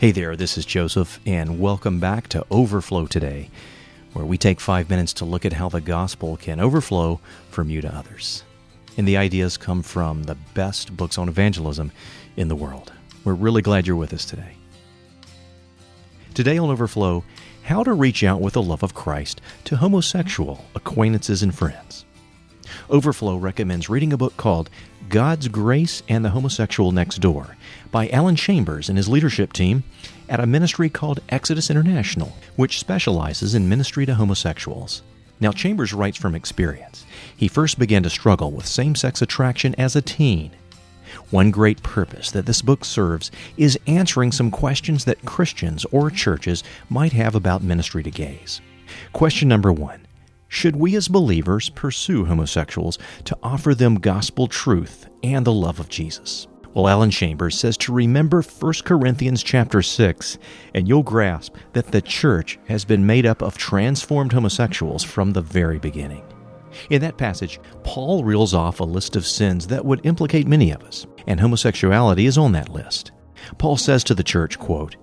Hey there, this is Joseph, and welcome back to Overflow Today, where we take five minutes to look at how the gospel can overflow from you to others. And the ideas come from the best books on evangelism in the world. We're really glad you're with us today. Today on Overflow, how to reach out with the love of Christ to homosexual acquaintances and friends. Overflow recommends reading a book called God's Grace and the Homosexual Next Door by Alan Chambers and his leadership team at a ministry called Exodus International, which specializes in ministry to homosexuals. Now, Chambers writes from experience. He first began to struggle with same sex attraction as a teen. One great purpose that this book serves is answering some questions that Christians or churches might have about ministry to gays. Question number one should we as believers pursue homosexuals to offer them gospel truth and the love of Jesus? Well, Alan Chambers says to remember 1 Corinthians chapter 6, and you'll grasp that the church has been made up of transformed homosexuals from the very beginning. In that passage, Paul reels off a list of sins that would implicate many of us, and homosexuality is on that list. Paul says to the church, quote,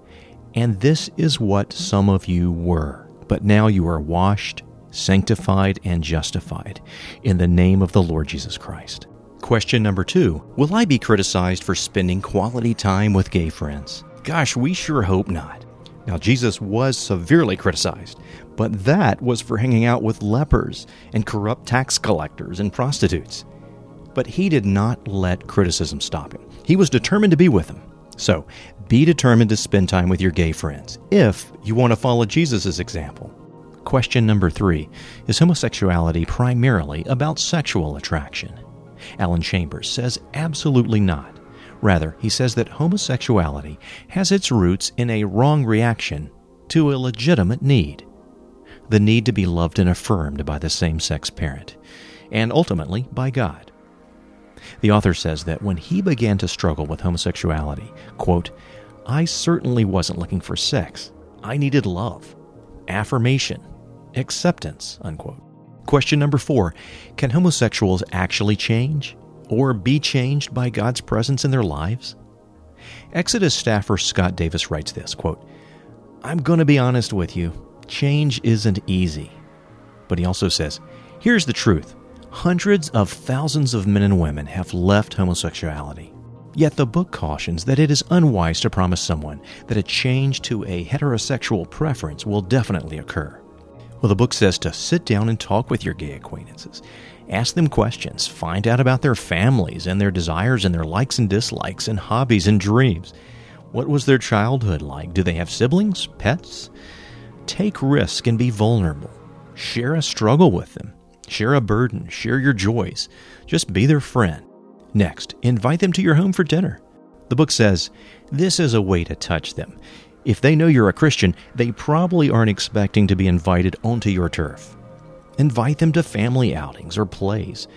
And this is what some of you were, but now you are washed, sanctified, and justified in the name of the Lord Jesus Christ. Question number two Will I be criticized for spending quality time with gay friends? Gosh, we sure hope not. Now, Jesus was severely criticized, but that was for hanging out with lepers and corrupt tax collectors and prostitutes. But he did not let criticism stop him. He was determined to be with them. So, be determined to spend time with your gay friends if you want to follow Jesus' example. Question number three Is homosexuality primarily about sexual attraction? Alan Chambers says absolutely not. Rather, he says that homosexuality has its roots in a wrong reaction to a legitimate need the need to be loved and affirmed by the same sex parent, and ultimately by God. The author says that when he began to struggle with homosexuality, quote, I certainly wasn't looking for sex. I needed love, affirmation, acceptance. Unquote. Question number four Can homosexuals actually change or be changed by God's presence in their lives? Exodus staffer Scott Davis writes this quote, I'm going to be honest with you. Change isn't easy. But he also says, Here's the truth hundreds of thousands of men and women have left homosexuality. Yet the book cautions that it is unwise to promise someone that a change to a heterosexual preference will definitely occur. Well, the book says to sit down and talk with your gay acquaintances. Ask them questions, find out about their families and their desires and their likes and dislikes and hobbies and dreams. What was their childhood like? Do they have siblings, pets? Take risk and be vulnerable. Share a struggle with them. Share a burden. Share your joys. Just be their friend. Next, invite them to your home for dinner. The book says this is a way to touch them. If they know you're a Christian, they probably aren't expecting to be invited onto your turf. Invite them to family outings or plays.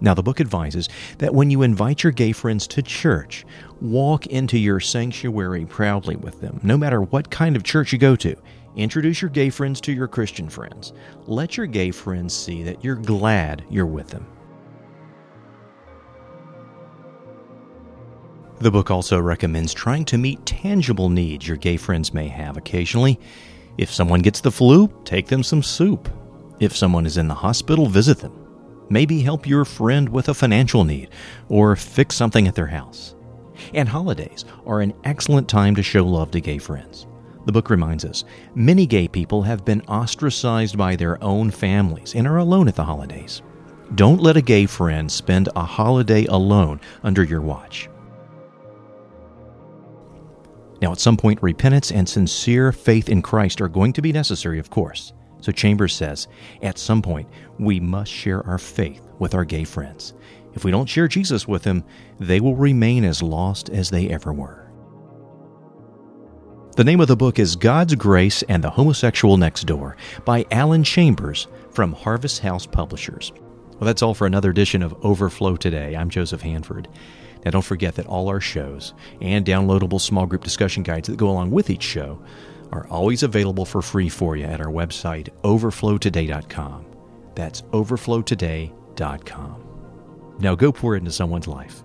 Now, the book advises that when you invite your gay friends to church, walk into your sanctuary proudly with them, no matter what kind of church you go to. Introduce your gay friends to your Christian friends. Let your gay friends see that you're glad you're with them. The book also recommends trying to meet tangible needs your gay friends may have occasionally. If someone gets the flu, take them some soup. If someone is in the hospital, visit them. Maybe help your friend with a financial need or fix something at their house. And holidays are an excellent time to show love to gay friends. The book reminds us many gay people have been ostracized by their own families and are alone at the holidays. Don't let a gay friend spend a holiday alone under your watch. Now, at some point, repentance and sincere faith in Christ are going to be necessary, of course. So Chambers says, at some point, we must share our faith with our gay friends. If we don't share Jesus with them, they will remain as lost as they ever were. The name of the book is God's Grace and the Homosexual Next Door by Alan Chambers from Harvest House Publishers. Well, that's all for another edition of Overflow Today. I'm Joseph Hanford. Now, don't forget that all our shows and downloadable small group discussion guides that go along with each show are always available for free for you at our website, overflowtoday.com. That's overflowtoday.com. Now go pour it into someone's life.